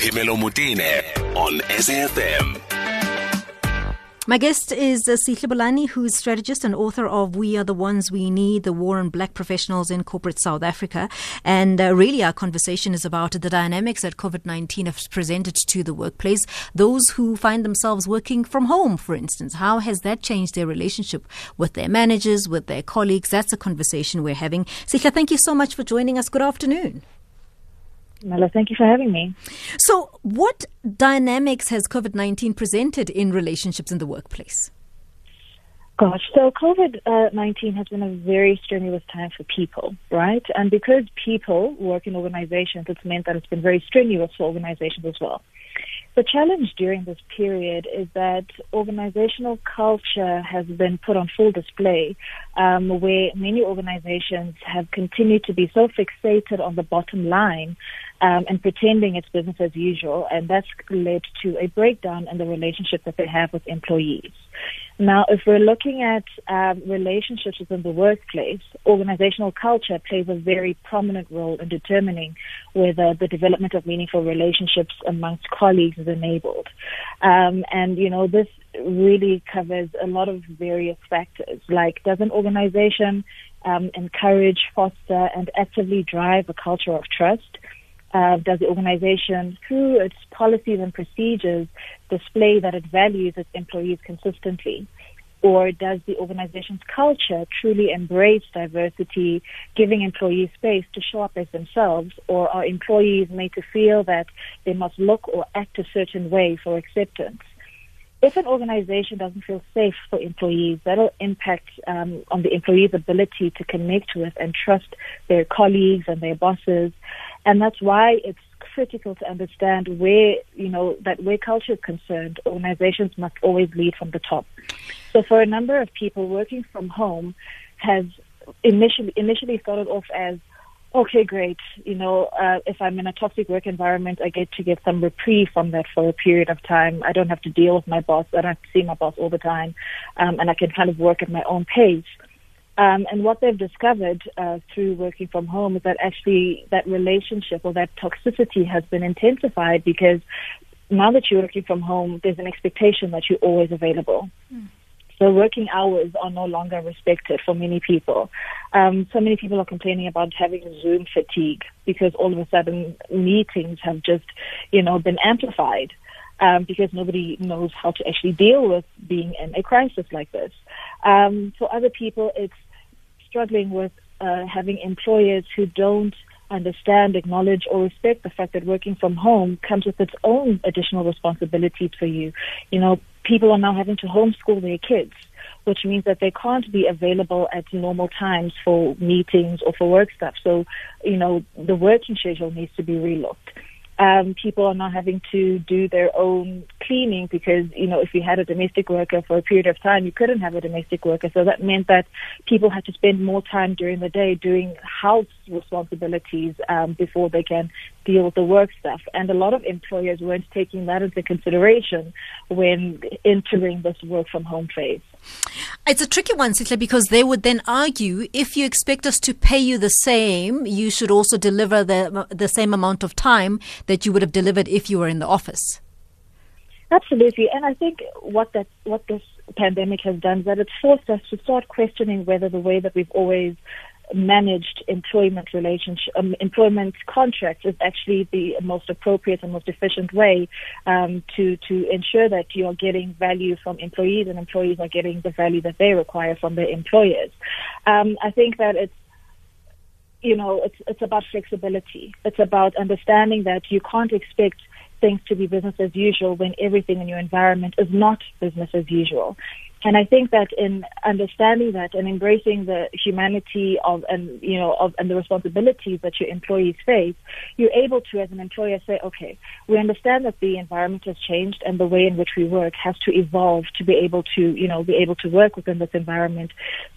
Phemelo Motene on SAFM. My guest is uh, Sihle who's strategist and author of We Are the Ones We Need, the War on Black Professionals in Corporate South Africa. And uh, really, our conversation is about the dynamics that COVID 19 has presented to the workplace. Those who find themselves working from home, for instance, how has that changed their relationship with their managers, with their colleagues? That's a conversation we're having. Sihle, thank you so much for joining us. Good afternoon. Mela, thank you for having me. So, what dynamics has COVID 19 presented in relationships in the workplace? Gosh, so COVID 19 has been a very strenuous time for people, right? And because people work in organizations, it's meant that it's been very strenuous for organizations as well. The challenge during this period is that organizational culture has been put on full display, um, where many organizations have continued to be so fixated on the bottom line um, and pretending it's business as usual, and that's led to a breakdown in the relationship that they have with employees. Now, if we're looking at um, relationships within the workplace, organizational culture plays a very prominent role in determining whether the development of meaningful relationships amongst colleagues is enabled. Um, and, you know, this really covers a lot of various factors, like does an organization um, encourage, foster, and actively drive a culture of trust? Uh, does the organization, through its policies and procedures, display that it values its employees consistently? Or does the organization's culture truly embrace diversity, giving employees space to show up as themselves? Or are employees made to feel that they must look or act a certain way for acceptance? If an organization doesn't feel safe for employees, that'll impact um, on the employee's ability to connect with and trust their colleagues and their bosses. And that's why it's critical to understand where, you know, that where culture is concerned, organizations must always lead from the top. So for a number of people, working from home has initially initially started off as okay, great. You know, uh, if I'm in a toxic work environment, I get to get some reprieve from that for a period of time. I don't have to deal with my boss. I don't have to see my boss all the time, um, and I can kind of work at my own pace. Um, and what they've discovered uh, through working from home is that actually that relationship or that toxicity has been intensified because now that you're working from home, there's an expectation that you're always available. Mm. So working hours are no longer respected for many people. Um, so many people are complaining about having Zoom fatigue because all of a sudden meetings have just, you know, been amplified. Um, because nobody knows how to actually deal with being in a crisis like this. Um, for other people, it's struggling with uh, having employers who don't understand, acknowledge, or respect the fact that working from home comes with its own additional responsibilities for you. You know, people are now having to homeschool their kids, which means that they can't be available at normal times for meetings or for work stuff. So, you know, the working schedule needs to be relooked um, people are not having to do their own cleaning because, you know, if you had a domestic worker for a period of time, you couldn't have a domestic worker. So that meant that people had to spend more time during the day doing house responsibilities um, before they can deal with the work stuff. And a lot of employers weren't taking that into consideration when entering this work from home phase. It's a tricky one, Sihle, because they would then argue if you expect us to pay you the same, you should also deliver the, the same amount of time that you would have delivered if you were in the office. Absolutely. And I think what that what this pandemic has done is that it's forced us to start questioning whether the way that we've always managed employment relationship, um, employment contracts is actually the most appropriate and most efficient way um, to to ensure that you are getting value from employees and employees are getting the value that they require from their employers. Um, I think that it's you know it's it's about flexibility. It's about understanding that you can't expect things to be business as usual when everything in your environment is not business as usual. And I think that in understanding that and embracing the humanity of and you know of and the responsibilities that your employees face, you're able to, as an employer, say, okay, we understand that the environment has changed and the way in which we work has to evolve to be able to you know be able to work within this environment.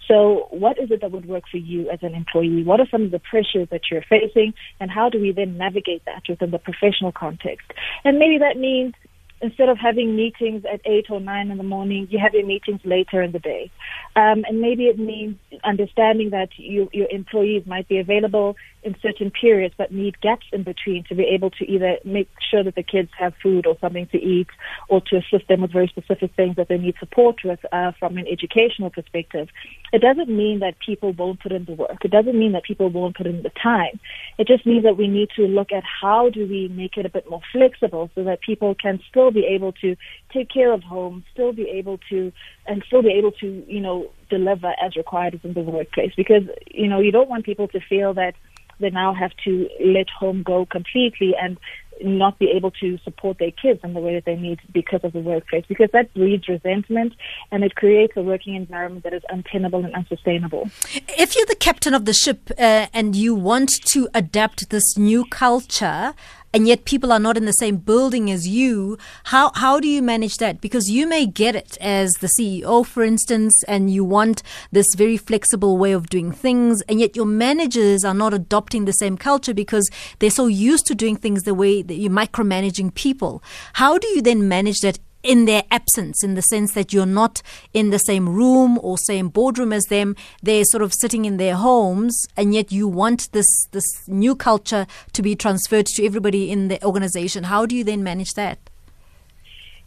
So, what is it that would work for you as an employee? What are some of the pressures that you're facing, and how do we then navigate that within the professional context? And maybe that means instead of having meetings at eight or nine in the morning, you have your meetings later in the day. Um, and maybe it means understanding that you, your employees might be available in certain periods, but need gaps in between to be able to either make sure that the kids have food or something to eat, or to assist them with very specific things that they need support with uh, from an educational perspective. It doesn't mean that people won't put in the work. It doesn't mean that people won't put in the time. It just means that we need to look at how do we make it a bit more flexible so that people can still be able to take care of home, still be able to, and still be able to, you know, deliver as required in the workplace. Because, you know, you don't want people to feel that they now have to let home go completely and not be able to support their kids in the way that they need because of the workplace, because that breeds resentment and it creates a working environment that is untenable and unsustainable. If you're the captain of the ship uh, and you want to adapt this new culture, and yet people are not in the same building as you. How how do you manage that? Because you may get it as the CEO, for instance, and you want this very flexible way of doing things, and yet your managers are not adopting the same culture because they're so used to doing things the way that you're micromanaging people. How do you then manage that in their absence, in the sense that you're not in the same room or same boardroom as them. They're sort of sitting in their homes, and yet you want this this new culture to be transferred to everybody in the organization. How do you then manage that?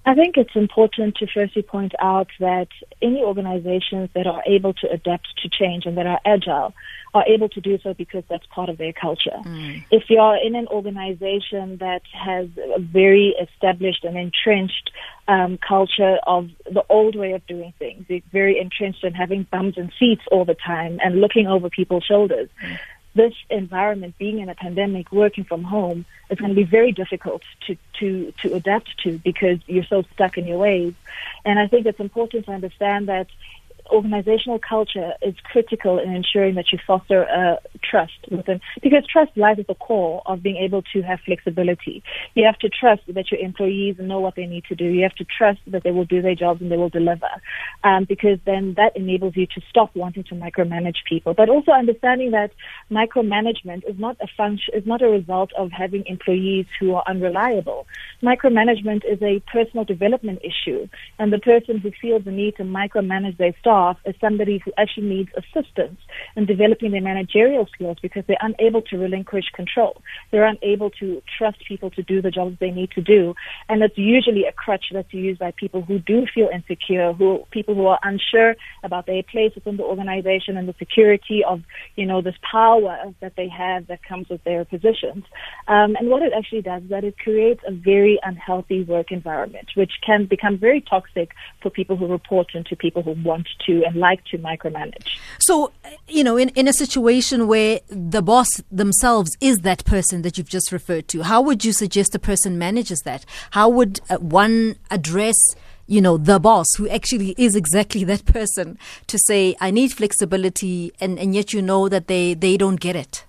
I think it's important to firstly point out that any organizations that are able to adapt to change and that are agile are able to do so because that's part of their culture. Mm. If you're in an organization that has a very established and entrenched um, culture of the old way of doing things, it's very entrenched in having bums and seats all the time and looking over people's shoulders. Mm. This environment, being in a pandemic, working from home, is going to be very difficult to, to, to adapt to because you're so stuck in your ways. And I think it's important to understand that organizational culture is critical in ensuring that you foster uh, trust within, because trust lies at the core of being able to have flexibility. You have to trust that your employees know what they need to do. You have to trust that they will do their jobs and they will deliver, um, because then that enables you to stop wanting to micromanage people. But also understanding that micromanagement is not a function, is not a result of having employees who are unreliable. Micromanagement is a personal development issue, and the person who feels the need to micromanage their staff staff as somebody who actually needs assistance in developing their managerial skills because they're unable to relinquish control. They're unable to trust people to do the jobs they need to do. And it's usually a crutch that's used by people who do feel insecure, who people who are unsure about their place within the organization and the security of, you know, this power that they have that comes with their positions. Um, and what it actually does is that it creates a very unhealthy work environment, which can become very toxic for people who report into people who want to and like to micromanage. So, you know, in, in a situation where the boss themselves is that person that you've just referred to, how would you suggest a person manages that? How would uh, one address you know, the boss who actually is exactly that person to say, I need flexibility, and, and yet you know that they, they don't get it?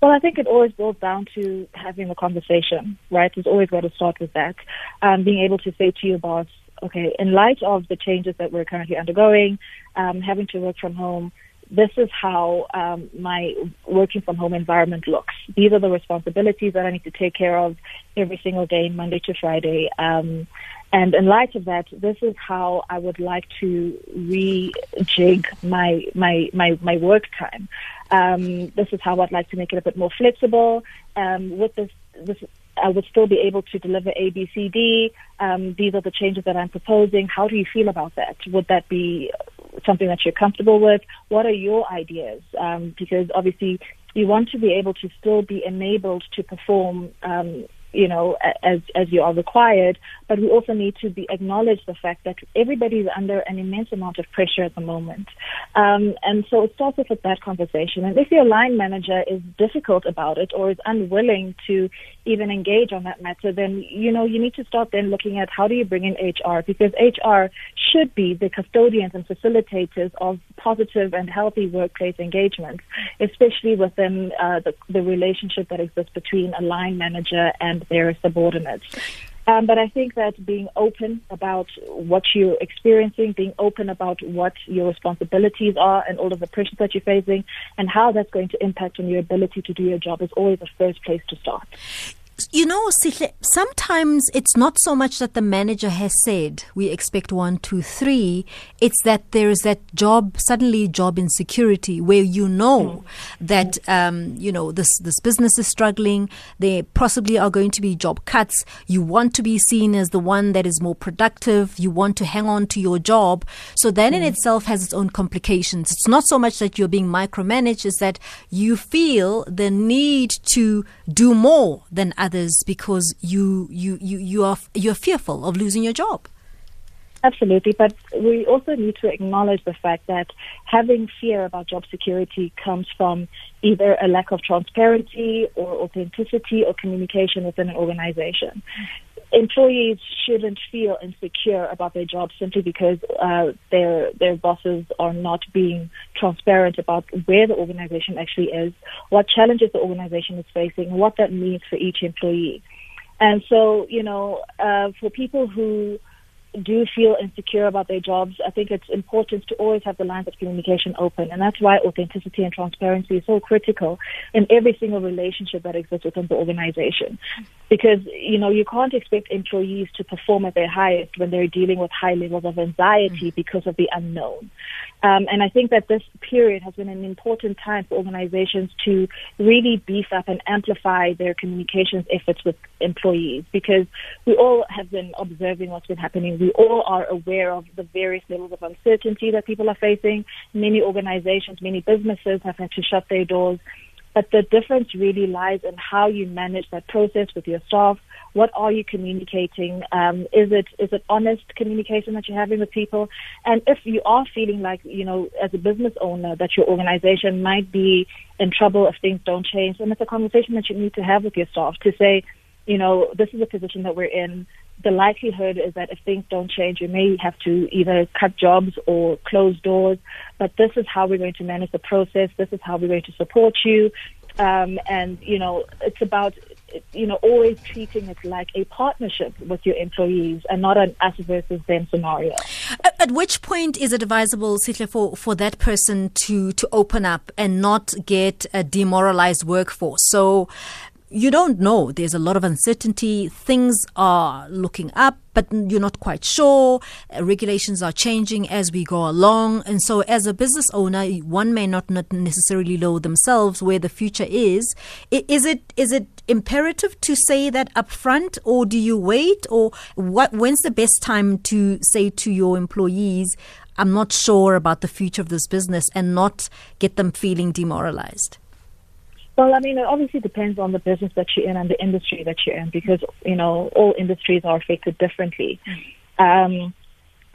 Well, I think it always boils down to having a conversation, right? It's always got to start with that. Um, being able to say to your boss, okay, in light of the changes that we're currently undergoing, um, having to work from home, this is how um, my working from home environment looks. These are the responsibilities that I need to take care of every single day, Monday to Friday. Um, and in light of that, this is how I would like to rejig my my my my work time. Um, this is how I'd like to make it a bit more flexible. Um, with this this I would still be able to deliver A, B, C, D. Um, these are the changes that I'm proposing. How do you feel about that? Would that be something that you're comfortable with? What are your ideas? Um, because obviously you want to be able to still be enabled to perform um, you know, as as you are required. But we also need to be acknowledge the fact that everybody is under an immense amount of pressure at the moment, um, and so it starts with that conversation. And if your line manager is difficult about it or is unwilling to even engage on that matter, then you know you need to start then looking at how do you bring in HR because HR should be the custodians and facilitators of positive and healthy workplace engagement, especially within uh, the, the relationship that exists between a line manager and their subordinates. Um, but I think that being open about what you're experiencing, being open about what your responsibilities are and all of the pressures that you're facing and how that's going to impact on your ability to do your job is always the first place to start. You know, sometimes it's not so much that the manager has said we expect one, two, three. It's that there is that job, suddenly job insecurity where you know that, um, you know, this, this business is struggling. There possibly are going to be job cuts. You want to be seen as the one that is more productive. You want to hang on to your job. So that mm. in itself has its own complications. It's not so much that you're being micromanaged, it's that you feel the need to do more than others because you you you you are you're fearful of losing your job. Absolutely, but we also need to acknowledge the fact that having fear about job security comes from either a lack of transparency or authenticity or communication within an organization employees shouldn't feel insecure about their job simply because uh, their their bosses are not being transparent about where the organization actually is, what challenges the organization is facing, what that means for each employee. And so, you know, uh, for people who do feel insecure about their jobs, I think it's important to always have the lines of communication open. And that's why authenticity and transparency is so critical in every single relationship that exists within the organization. Because, you know, you can't expect employees to perform at their highest when they're dealing with high levels of anxiety mm-hmm. because of the unknown. Um, and I think that this period has been an important time for organizations to really beef up and amplify their communications efforts with employees because we all have been observing what's been happening. We all are aware of the various levels of uncertainty that people are facing. Many organizations, many businesses have had to shut their doors. But the difference really lies in how you manage that process with your staff, what are you communicating? Um, is it is it honest communication that you're having with people? And if you are feeling like you know, as a business owner, that your organization might be in trouble if things don't change, then it's a conversation that you need to have with your staff to say, you know, this is a position that we're in. The likelihood is that if things don't change, we may have to either cut jobs or close doors. But this is how we're going to manage the process. This is how we're going to support you. Um, and you know, it's about you know, always treating it like a partnership with your employees and not an us versus them scenario. At, which point is it advisable, Sihle, for, for that person to, to open up and not get a demoralized workforce? So you don't know. There's a lot of uncertainty. Things are looking up, but you're not quite sure. Regulations are changing as we go along. And so, as a business owner, one may not, not necessarily know themselves where the future is. Is it, is it imperative to say that upfront, or do you wait? Or what, when's the best time to say to your employees, I'm not sure about the future of this business and not get them feeling demoralized? Well, I mean, it obviously depends on the business that you're in and the industry that you're in because, you know, all industries are affected differently. Um,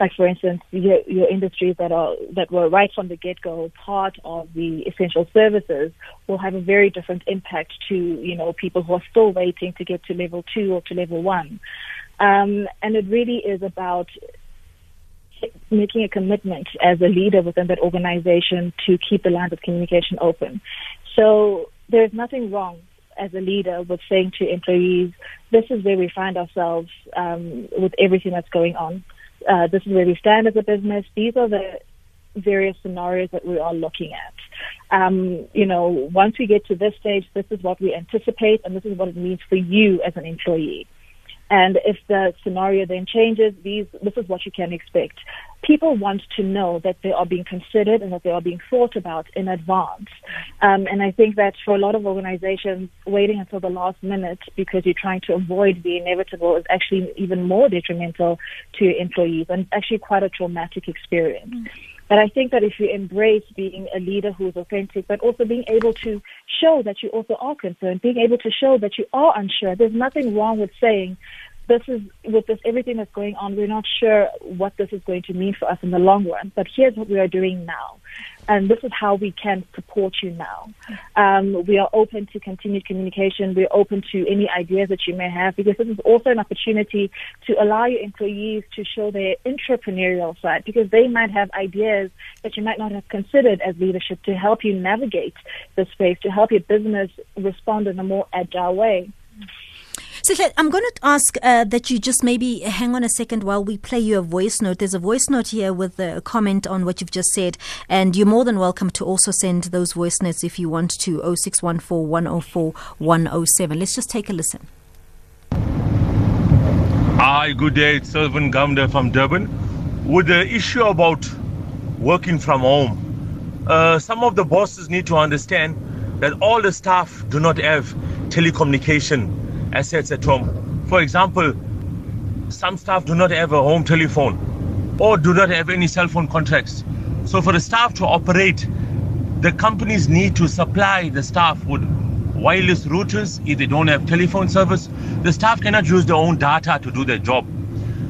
like for instance, your, your industries that are that were right from the get-go part of the essential services will have a very different impact to you know people who are still waiting to get to level two or to level one, um, and it really is about making a commitment as a leader within that organization to keep the lines of communication open. So there's nothing wrong as a leader with saying to employees, this is where we find ourselves um, with everything that's going on. Uh, this is where we stand as a business. These are the various scenarios that we are looking at. Um, you know, once we get to this stage, this is what we anticipate, and this is what it means for you as an employee. And if the scenario then changes, these, this is what you can expect. People want to know that they are being considered and that they are being thought about in advance. Um, and I think that for a lot of organizations, waiting until the last minute because you're trying to avoid the inevitable is actually even more detrimental to your employees and actually quite a traumatic experience. Mm. But I think that if you embrace being a leader who is authentic, but also being able to show that you also are concerned, being able to show that you are unsure, there's nothing wrong with saying, this is with this everything that's going on, we're not sure what this is going to mean for us in the long run. But here's what we are doing now, and this is how we can support you now. Um, we are open to continued communication. We're open to any ideas that you may have because this is also an opportunity to allow your employees to show their entrepreneurial side because they might have ideas that you might not have considered as leadership to help you navigate the space, to help your business respond in a more agile way. So I'm going to ask uh, that you just maybe hang on a second while we play you a voice note. There's a voice note here with a comment on what you've just said, and you're more than welcome to also send those voice notes if you want to 0614 104 107. Let's just take a listen. Hi, good day. It's Sylvan Gamda from Durban. With the issue about working from home, uh, some of the bosses need to understand that all the staff do not have telecommunication assets at home. For example, some staff do not have a home telephone or do not have any cell phone contracts. So, for the staff to operate, the companies need to supply the staff with wireless routers if they don't have telephone service. The staff cannot use their own data to do their job.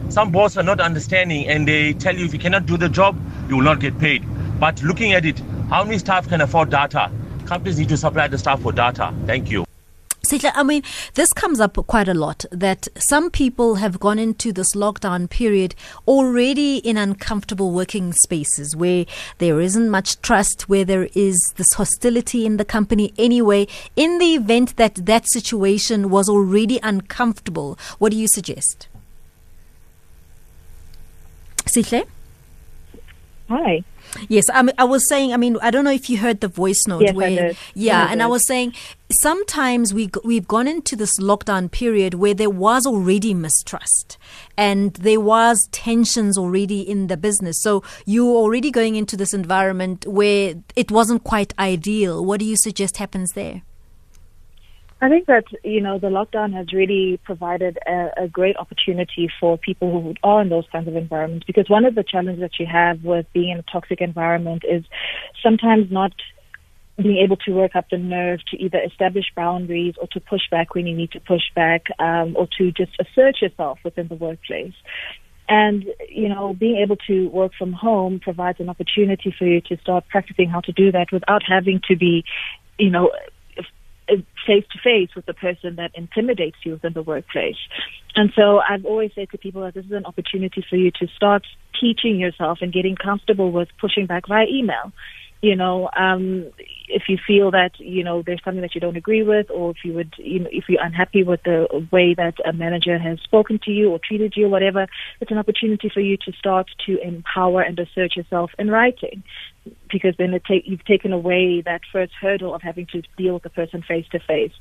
Some bosses are not understanding and they tell you if you cannot do the job, you will not get paid. But looking at it, how many staff can afford data? Companies need to supply the staff for data. Thank you. I mean, this comes up quite a lot that some people have gone into this lockdown period already in uncomfortable working spaces where there isn't much trust, where there is this hostility in the company anyway. In the event that that situation was already uncomfortable, what do you suggest? Sihle? Hi. Yes, I, mean, I was saying. I mean, I don't know if you heard the voice note. Yes, where, I did. Yeah, I and I was saying sometimes we we've gone into this lockdown period where there was already mistrust and there was tensions already in the business. So you're already going into this environment where it wasn't quite ideal. What do you suggest happens there? I think that you know the lockdown has really provided a, a great opportunity for people who are in those kinds of environments because one of the challenges that you have with being in a toxic environment is sometimes not being able to work up the nerve to either establish boundaries or to push back when you need to push back um, or to just assert yourself within the workplace. And, you know, being able to work from home provides an opportunity for you to start practicing how to do that without having to be, you know, Uh, face to face with the person that intimidates you within the workplace. And so I've always said to people that this is an opportunity for you to start teaching yourself and getting comfortable with pushing back via email. You know, um, if you feel that you know there's something that you don't agree with, or if you would, you know, if you're unhappy with the way that a manager has spoken to you or treated you, or whatever, it's an opportunity for you to start to empower and assert yourself in writing because then it take, you've taken away that first hurdle of having to deal with the person face to face.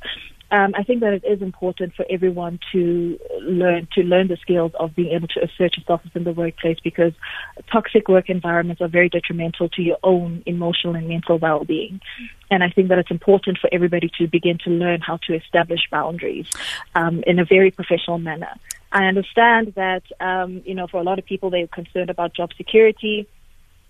Um, I think that it is important for everyone to learn to learn the skills of being able to assert yourself within the workplace because toxic work environments are very detrimental to your own emotional and mental well-being. And I think that it's important for everybody to begin to learn how to establish boundaries um, in a very professional manner. I understand that um, you know for a lot of people they're concerned about job security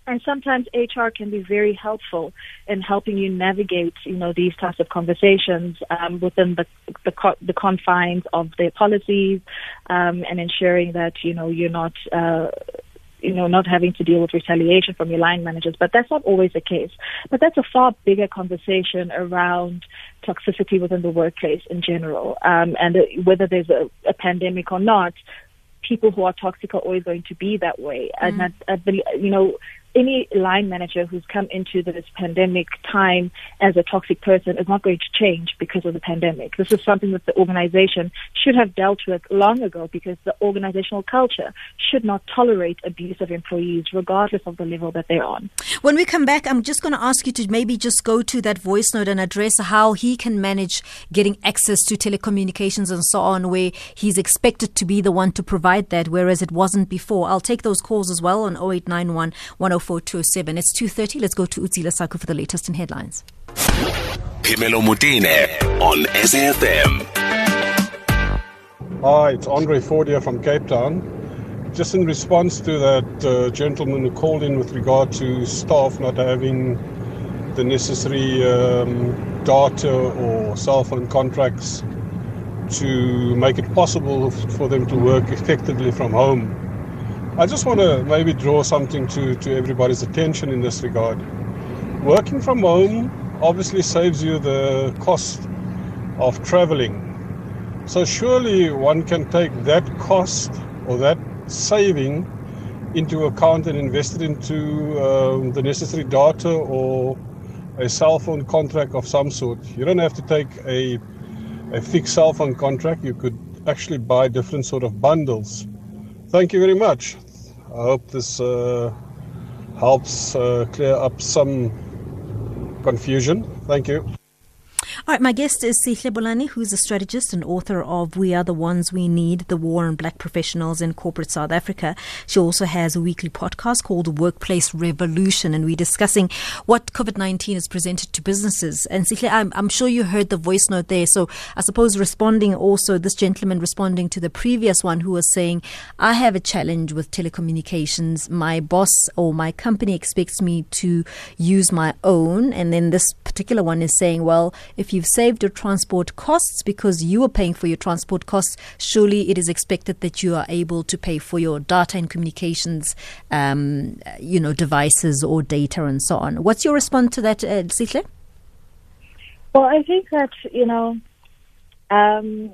and sometimes HR can be very helpful in helping you navigate, you know, these types of conversations um, within the the, co- the confines of their policies, um, and ensuring that you know you're not. Uh, you know, not having to deal with retaliation from your line managers, but that's not always the case. But that's a far bigger conversation around toxicity within the workplace in general, um, and uh, whether there's a, a pandemic or not. People who are toxic are always going to be that way, and that, I believe, you know, any line manager who's come into this pandemic time as a toxic person is not going to change because of the pandemic. This is something that the organization should have dealt with long ago because the organizational culture should not tolerate abuse of employees regardless of the level that they're on. When we come back, I'm just going to ask you to maybe just go to that voice note and address how he can manage getting access to telecommunications and so on, where he's expected to be the one to provide that, whereas it wasn't before. I'll take those calls as well on 0891 104 207. It's 2.30. Let's go to Utsila Saku for the latest in headlines. Phemelo Motene on SAFM. Hi, it's Andre Fordia from Cape Town. Just in response to that uh, gentleman who called in with regard to staff not having the necessary um, data or cell phone contracts to make it possible for them to work effectively from home. I just want to maybe draw something to, to everybody's attention in this regard. Working from home obviously saves you the cost of traveling. So surely one can take that cost or that saving into account and invest it into um, the necessary data or a cell phone contract of some sort. You don't have to take a, a fixed cell phone contract. You could actually buy different sort of bundles. Thank you very much. I hope this uh, helps uh, clear up some confusion. Thank you. All right, my guest is Sihle Bolani, who's a strategist and author of We Are the Ones We Need, The War on Black Professionals in Corporate South Africa. She also has a weekly podcast called Workplace Revolution, and we're discussing what COVID 19 has presented to businesses. And Sihle, I'm, I'm sure you heard the voice note there. So I suppose responding also, this gentleman responding to the previous one who was saying, I have a challenge with telecommunications. My boss or my company expects me to use my own. And then this particular one is saying, well, if you've saved your transport costs because you are paying for your transport costs, surely it is expected that you are able to pay for your data and communications, um, you know, devices or data and so on. What's your response to that, uh, Sihle? Well, I think that you know, um,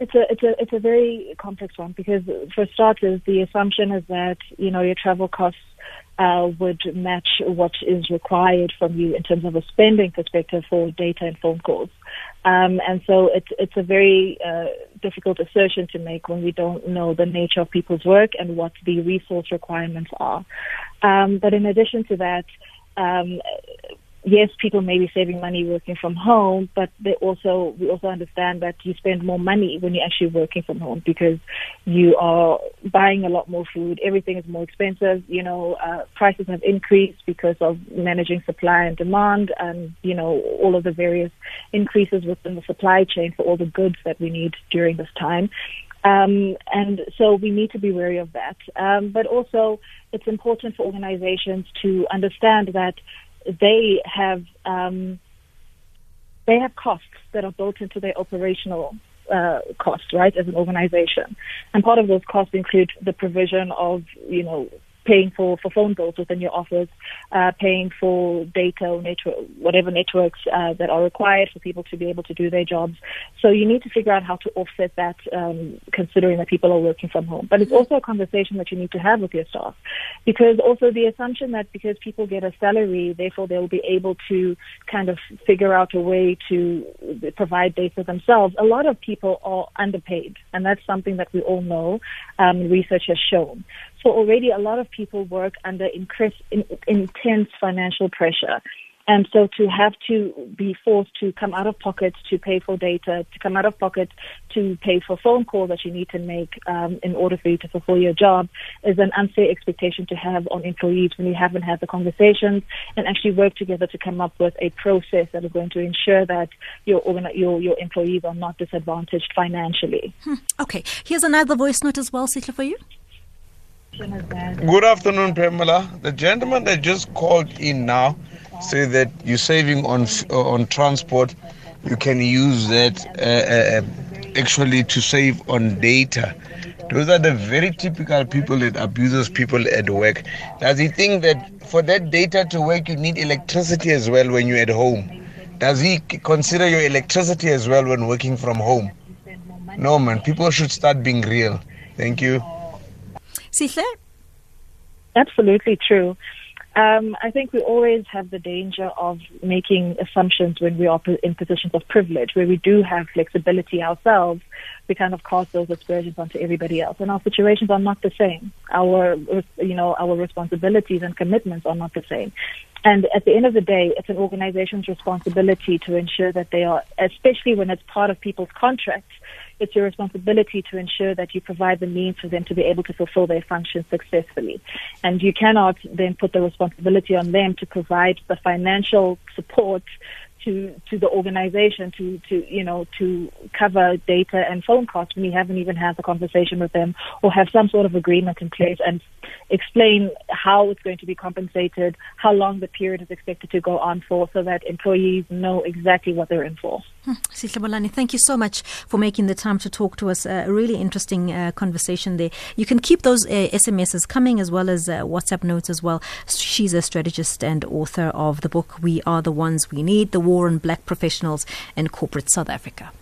it's a it's a it's a very complex one because for starters, the assumption is that you know your travel costs uh, would match what is required from you in terms of a spending perspective for data and phone calls. Um, and so it's it's a very uh, difficult assertion to make when we don't know the nature of people's work and what the resource requirements are. Um, but in addition to that, um, yes, people may be saving money working from home, but they also we also understand that you spend more money when you're actually working from home because you are buying a lot more food. Everything is more expensive. You know, uh, prices have increased because of managing supply and demand, and you know all of the various increases within the supply chain for all the goods that we need during this time. Um, and so we need to be wary of that. Um, but also, it's important for organizations to understand that they have um, they have costs that are built into their operational uh, costs, right, as an organization. And part of those costs include the provision of, you know, paying for, for phone bills within your office, uh, paying for data or whatever networks uh, that are required for people to be able to do their jobs. So you need to figure out how to offset that, um, considering that people are working from home. But it's also a conversation that you need to have with your staff, because also the assumption that because people get a salary, therefore they'll be able to kind of figure out a way to provide data themselves. A lot of people are underpaid, and that's something that we all know. Um, research has shown. So already a lot of people work under increase, in, intense financial pressure. And so to have to be forced to come out of pocket to pay for data, to come out of pocket to pay for phone calls that you need to make um, in order for you to fulfill your job is an unfair expectation to have on employees when you haven't had the conversations and actually work together to come up with a process that is going to ensure that your your, your employees are not disadvantaged financially. Hmm. Okay, here's another voice note as well, Sihle, for you. Good afternoon, Pamela. The gentleman that just called in now say that you're saving on uh, on transport. You can use that uh, uh, actually to save on data. Those are the very typical people that abuses people at work. Does he think that for that data to work, you need electricity as well when you're at home? Does he consider your electricity as well when working from home? No, man. People should start being real. Thank you. Sihle? Absolutely true. Um, I think we always have the danger of making assumptions when we are in positions of privilege, where we do have flexibility ourselves. We kind of cast those aspersions onto everybody else, and our situations are not the same. Our, you know, our responsibilities and commitments are not the same. And at the end of the day, it's an organization's responsibility to ensure that they are, especially when it's part of people's contracts, it's your responsibility to ensure that you provide the means for them to be able to fulfill their functions successfully. And you cannot then put the responsibility on them to provide the financial support to to the organization to to you know to cover data and phone costs you haven't even had the conversation with them or have some sort of agreement in place and explain how it's going to be compensated, how long the period is expected to go on for, so that employees know exactly what they're in for. Hmm. thank you so much for making the time to talk to us. Uh, a really interesting uh, conversation there. You can keep those uh, SMSs coming as well as uh, WhatsApp notes as well. She's a strategist and author of the book We Are the Ones We Need The War on Black Professionals in Corporate South Africa.